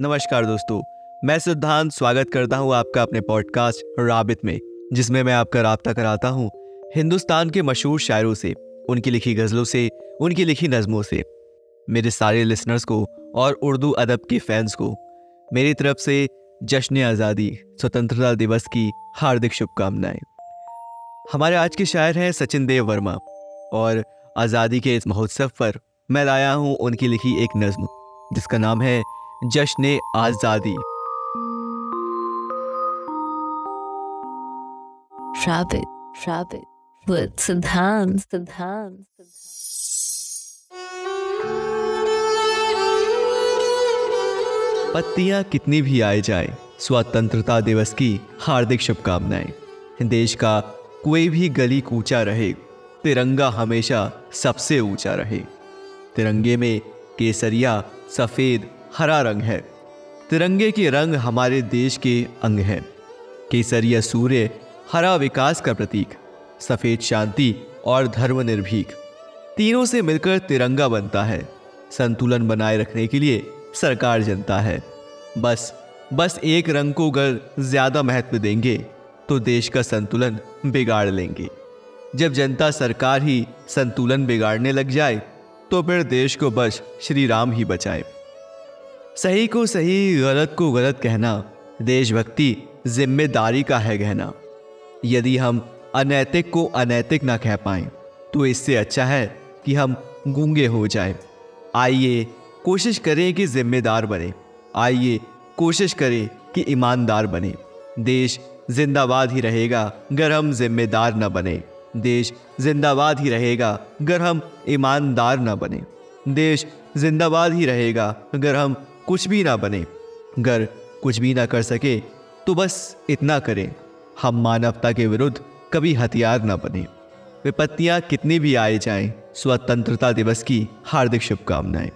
नमस्कार दोस्तों, मैं सिद्धांत स्वागत करता हूँ आपका अपने पॉडकास्ट राबित में, जिसमें मैं आपका रबता कराता हूँ हिंदुस्तान के मशहूर शायरों से, उनकी लिखी गज़लों से, उनकी लिखी नज़मों से। मेरे सारे लिसनर्स को और उर्दू अदब के फैंस को, मेरी तरफ़ से जश्न आज़ादी, स्वतंत्रता दिवस की हार्दिक शुभकामनाएँ। हमारे आज के शायर हैं सचिन देव वर्मा, और आज़ादी के इस महोत्सव पर मैं लाया हूँ उनकी लिखी एक नज्म, जिसका नाम है जश्न आज़ादी। Rabbit, rabbit, with Siddhant, Siddhant, पत्तियाँ कितनी भी आए जाए स्वतंत्रता दिवस की हार्दिक शुभकामनाएँ। देश का कोई भी गली कूचा रहे तिरंगा हमेशा सबसे ऊँचा रहे। तिरंगे में केसरिया सफ़ेद हरा रंग है। तिरंगे के रंग हमारे देश के अंग हैं। केसरिया सूर्य हरा विकास का प्रतीक, सफ़ेद शांति और धर्म निर्भीक तीनों से मिलकर तिरंगा बनता है। संतुलन बनाए रखने के लिए सरकार जनता है। बस बस एक रंग को अगर ज़्यादा महत्व देंगे तो देश का संतुलन बिगाड़ लेंगे। जब जनता सरकार ही संतुलन बिगाड़ने लग जाए तो फिर देश को बस श्री राम ही बचाए। सही को सही, गलत को गलत कहना देशभक्ति ज़िम्मेदारी का है गहना। यदि हम अनैतिक को अनैतिक ना कह पाए तो इससे अच्छा है कि हम गूँगे हो जाए। आइए कोशिश करें कि जिम्मेदार बने। आइए कोशिश करें कि ईमानदार बने। देश जिंदाबाद ही रहेगा, अगर हम जिम्मेदार न बने। देश जिंदाबाद ही रहेगा, अगर हम ईमानदार न बने। देश जिंदाबाद ही रहेगा, अगर हम कुछ भी ना बने। अगर कुछ भी ना कर सके तो बस इतना करें। हम मानवता के विरुद्ध कभी हथियार ना बने। विपत्तियाँ कितनी भी आए जाएँ, स्वतंत्रता दिवस की हार्दिक शुभकामनाएँ।